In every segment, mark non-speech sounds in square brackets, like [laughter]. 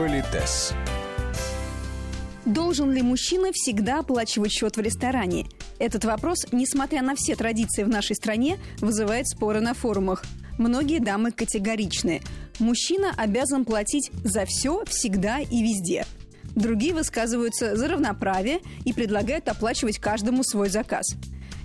Политес. Должен ли мужчина всегда оплачивать счет в ресторане? Этот вопрос, несмотря на все традиции в нашей стране, вызывает споры на форумах. Многие дамы категоричны. Мужчина обязан платить за все, всегда и везде. Другие высказываются за равноправие и предлагают оплачивать каждому свой заказ.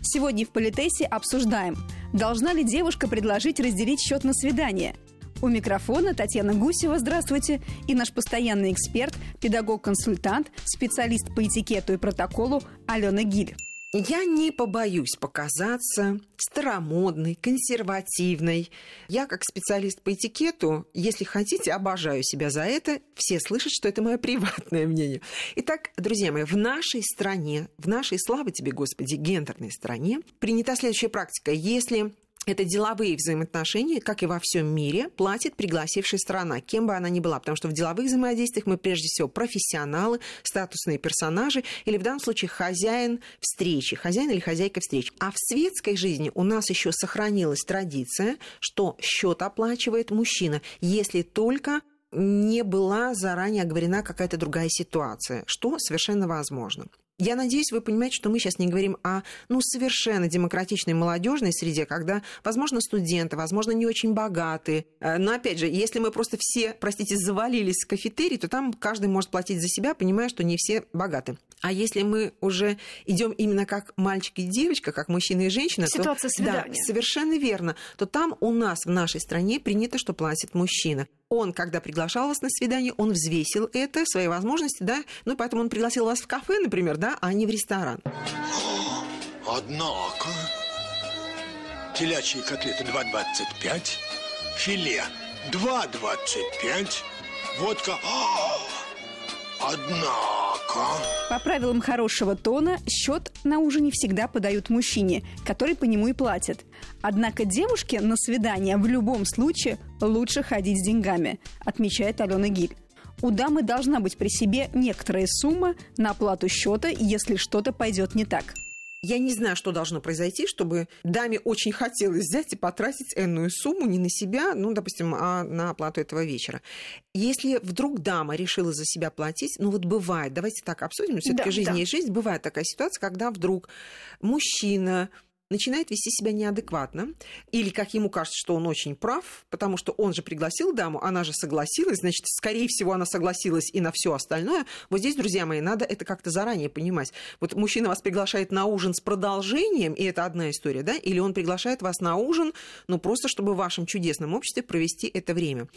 Сегодня в Политесе обсуждаем, должна ли девушка предложить разделить счет на свидание – у микрофона Татьяна Гусева, здравствуйте, и наш постоянный эксперт, педагог-консультант, специалист по этикету и протоколу Алена Гиль. Я не побоюсь показаться старомодной, консервативной. Я, как специалист по этикету, если хотите, обожаю себя за это. Все слышат, что это мое приватное мнение. Итак, друзья мои, в нашей стране, в нашей, слава тебе, Господи, гендерной стране, принята следующая практика. Если это деловые взаимоотношения, как и во всем мире, платит пригласившая сторона, кем бы она ни была. Потому что в деловых взаимодействиях мы прежде всего профессионалы, статусные персонажи, или в данном случае хозяин встречи, хозяин или хозяйка встречи. А в светской жизни у нас еще сохранилась традиция, что счет оплачивает мужчина, если только не была заранее оговорена какая-то другая ситуация, что совершенно возможно. Я надеюсь, вы понимаете, что мы сейчас не говорим о ну, совершенно демократичной молодежной среде, когда, возможно, студенты, возможно, не очень богатые. Э, но, опять же, если мы просто все, простите, завалились в кафетерий, то там каждый может платить за себя, понимая, что не все богаты. А если мы уже идем именно как мальчик и девочка, как мужчина и женщина, Ситуация то, свидания. Да, совершенно верно. То там у нас в нашей стране принято, что платит мужчина. Он, когда приглашал вас на свидание, он взвесил это, свои возможности, да, ну, поэтому он пригласил вас в кафе, например, да, а не в ресторан. Однако, телячьи котлеты 2,25, филе 2,25, водка... Однако... По правилам хорошего тона, счет на ужине всегда подают мужчине, который по нему и платит. Однако девушке на свидание в любом случае лучше ходить с деньгами, отмечает Алена Гиль. У дамы должна быть при себе некоторая сумма на оплату счета, если что-то пойдет не так. Я не знаю, что должно произойти, чтобы даме очень хотелось взять и потратить энную сумму не на себя, ну, допустим, а на оплату этого вечера. Если вдруг дама решила за себя платить, ну вот бывает, давайте так обсудим, все-таки Да, жизнь да. есть жизнь, бывает такая ситуация, когда вдруг мужчина начинает вести себя неадекватно, или как ему кажется, что он очень прав, потому что он же пригласил даму, она же согласилась, значит, скорее всего, она согласилась и на все остальное. Вот здесь, друзья мои, надо это как-то заранее понимать. Вот мужчина вас приглашает на ужин с продолжением, и это одна история, да, или он приглашает вас на ужин, ну, просто чтобы в вашем чудесном обществе провести это время.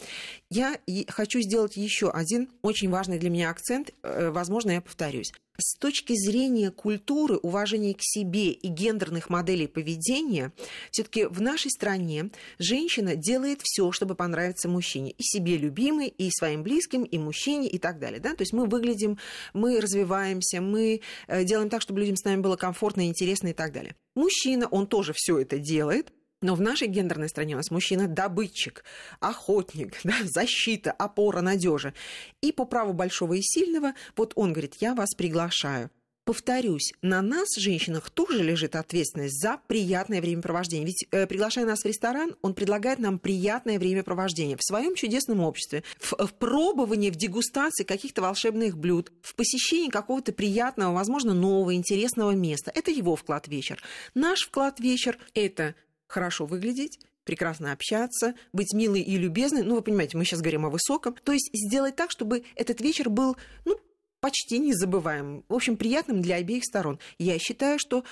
Я хочу сделать еще один очень важный для меня акцент, э, возможно, я повторюсь. С точки зрения культуры, уважения к себе и гендерных моделей поведения, все-таки в нашей стране женщина делает все, чтобы понравиться мужчине. И себе любимой, и своим близким, и мужчине, и так далее. Да? То есть мы выглядим, мы развиваемся, мы э, делаем так, чтобы людям с нами было комфортно, интересно и так далее. Мужчина, он тоже все это делает, но в нашей гендерной стране у нас мужчина добытчик, охотник, [laughs] да, защита, опора, надежа. И по праву большого и сильного, вот он говорит, я вас приглашаю. Повторюсь, на нас, женщинах, тоже лежит ответственность за приятное времяпровождение. Ведь э, приглашая нас в ресторан, он предлагает нам приятное времяпровождение в своем чудесном обществе, в, в пробовании, в дегустации каких-то волшебных блюд, в посещении какого-то приятного, возможно, нового, интересного места. Это его вклад в вечер. Наш вклад в вечер – это хорошо выглядеть, прекрасно общаться, быть милой и любезной. Ну, вы понимаете, мы сейчас говорим о высоком. То есть сделать так, чтобы этот вечер был, ну, почти незабываемым. В общем, приятным для обеих сторон. Я считаю, что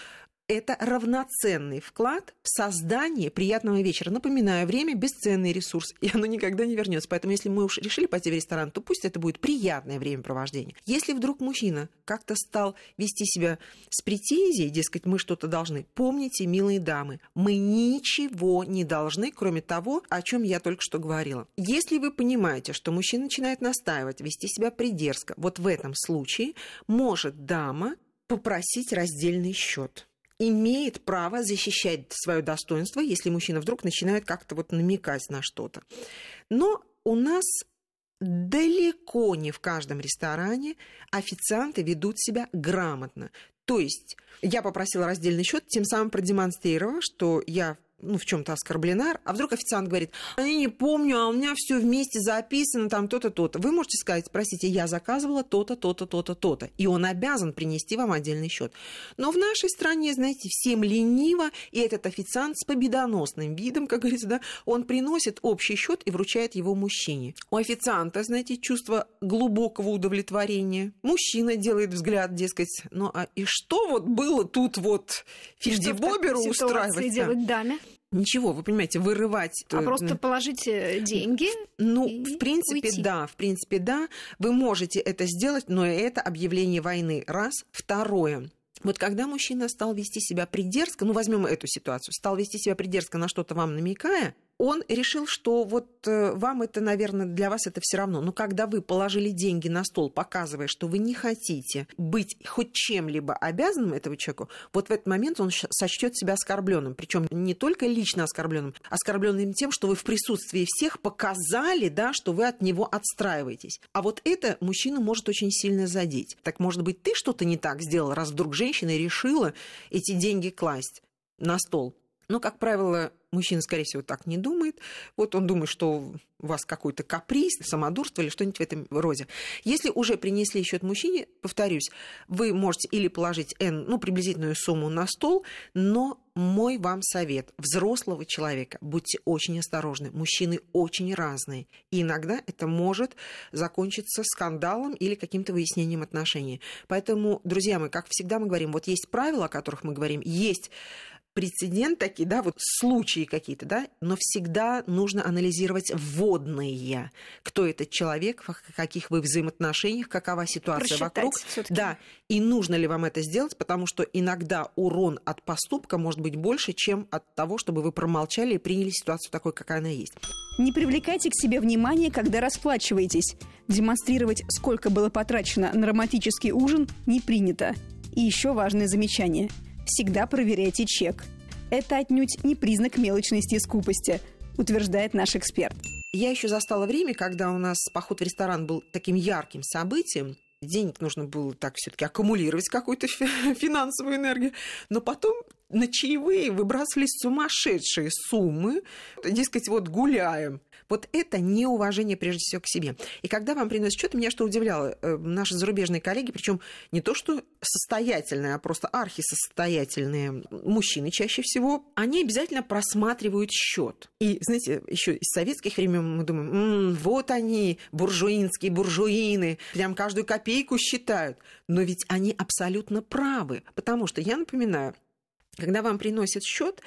это равноценный вклад в создание приятного вечера. Напоминаю, время – бесценный ресурс, и оно никогда не вернется. Поэтому, если мы уж решили пойти в ресторан, то пусть это будет приятное времяпровождение. Если вдруг мужчина как-то стал вести себя с претензией, дескать, мы что-то должны, помните, милые дамы, мы ничего не должны, кроме того, о чем я только что говорила. Если вы понимаете, что мужчина начинает настаивать, вести себя придерзко, вот в этом случае может дама попросить раздельный счет имеет право защищать свое достоинство, если мужчина вдруг начинает как-то вот намекать на что-то. Но у нас далеко не в каждом ресторане официанты ведут себя грамотно. То есть я попросила раздельный счет, тем самым продемонстрировав, что я ну, в чем-то оскорблена, а вдруг официант говорит, а я не помню, а у меня все вместе записано, там то-то, то-то. Вы можете сказать, простите, я заказывала то-то, то-то, то-то, то-то. И он обязан принести вам отдельный счет. Но в нашей стране, знаете, всем лениво, и этот официант с победоносным видом, как говорится, да, он приносит общий счет и вручает его мужчине. У официанта, знаете, чувство глубокого удовлетворения. Мужчина делает взгляд, дескать, ну а и что вот было тут вот Фиджи Боберу устраивать? делать даме? Ничего, вы понимаете, вырывать... А просто положить э, деньги Ну, в принципе, уйти. да, в принципе, да. Вы можете это сделать, но это объявление войны. Раз. Второе. Вот когда мужчина стал вести себя придерзко, ну возьмем эту ситуацию, стал вести себя придерзко на что-то вам намекая, он решил, что вот э, вам это, наверное, для вас это все равно. Но когда вы положили деньги на стол, показывая, что вы не хотите быть хоть чем-либо обязанным этому человеку, вот в этот момент он сочтет себя оскорбленным. Причем не только лично оскорбленным, оскорбленным тем, что вы в присутствии всех показали, да, что вы от него отстраиваетесь. А вот это мужчину может очень сильно задеть. Так, может быть, ты что-то не так сделал, раз вдруг женщина решила эти деньги класть на стол. Но, как правило, мужчина, скорее всего, так не думает. Вот он думает, что у вас какой-то каприз, самодурство или что-нибудь в этом роде. Если уже принесли счет мужчине, повторюсь, вы можете или положить N, ну, приблизительную сумму на стол, но мой вам совет взрослого человека, будьте очень осторожны. Мужчины очень разные. И иногда это может закончиться скандалом или каким-то выяснением отношений. Поэтому, друзья мои, как всегда мы говорим, вот есть правила, о которых мы говорим, есть прецедент такие, да, вот случаи какие-то, да, но всегда нужно анализировать вводные. Кто этот человек, в каких вы взаимоотношениях, какова ситуация Просчитать вокруг. всё-таки. Да, и нужно ли вам это сделать, потому что иногда урон от поступка может быть больше, чем от того, чтобы вы промолчали и приняли ситуацию такой, какая она есть. Не привлекайте к себе внимание, когда расплачиваетесь. Демонстрировать, сколько было потрачено на романтический ужин, не принято. И еще важное замечание. Всегда проверяйте чек. Это отнюдь не признак мелочности и скупости, утверждает наш эксперт. Я еще застала время, когда у нас поход в ресторан был таким ярким событием. Денег нужно было так все-таки аккумулировать какую-то фи- финансовую энергию. Но потом на чаевые выбрасывались сумасшедшие суммы. Дескать, вот гуляем. Вот это неуважение прежде всего к себе. И когда вам приносят счет, меня что удивляло, э, наши зарубежные коллеги, причем не то что состоятельные, а просто архисостоятельные мужчины чаще всего, они обязательно просматривают счет. И, знаете, еще из советских времен мы думаем, «М, вот они, буржуинские буржуины, прям каждую копейку считают. Но ведь они абсолютно правы, потому что, я напоминаю, когда вам приносят счет,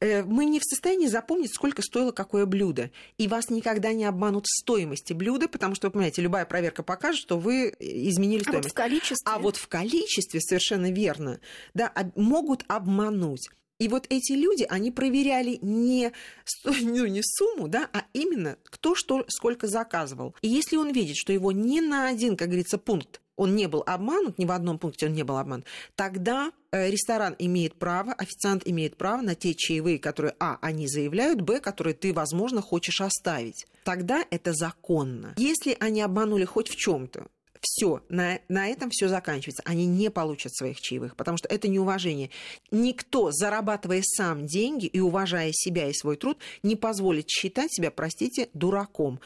э, мы не в состоянии запомнить, сколько стоило какое блюдо. И вас никогда не обманут в стоимости блюда, потому что, вы понимаете, любая проверка покажет, что вы изменили А вот в стоимость. количестве... А вот в количестве, совершенно верно, да, могут обмануть. И вот эти люди, они проверяли не, [laughs] ну, не сумму, да, а именно кто что, сколько заказывал. И если он видит, что его ни на один, как говорится, пункт он не был обманут, ни в одном пункте он не был обманут, тогда э, ресторан имеет право, официант имеет право на те чаевые, которые, а, они заявляют, б, которые ты, возможно, хочешь оставить. Тогда это законно. Если они обманули хоть в чем-то, все, на, на этом все заканчивается. Они не получат своих чаевых, потому что это неуважение. Никто, зарабатывая сам деньги и уважая себя и свой труд, не позволит считать себя, простите, дураком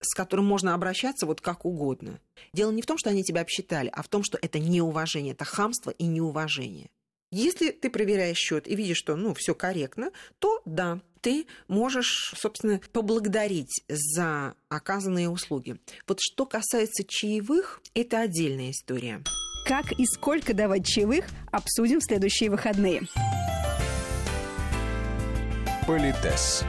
с которым можно обращаться вот как угодно. Дело не в том, что они тебя обсчитали, а в том, что это неуважение, это хамство и неуважение. Если ты проверяешь счет и видишь, что ну, все корректно, то да, ты можешь, собственно, поблагодарить за оказанные услуги. Вот что касается чаевых, это отдельная история. Как и сколько давать чаевых, обсудим в следующие выходные. Политес.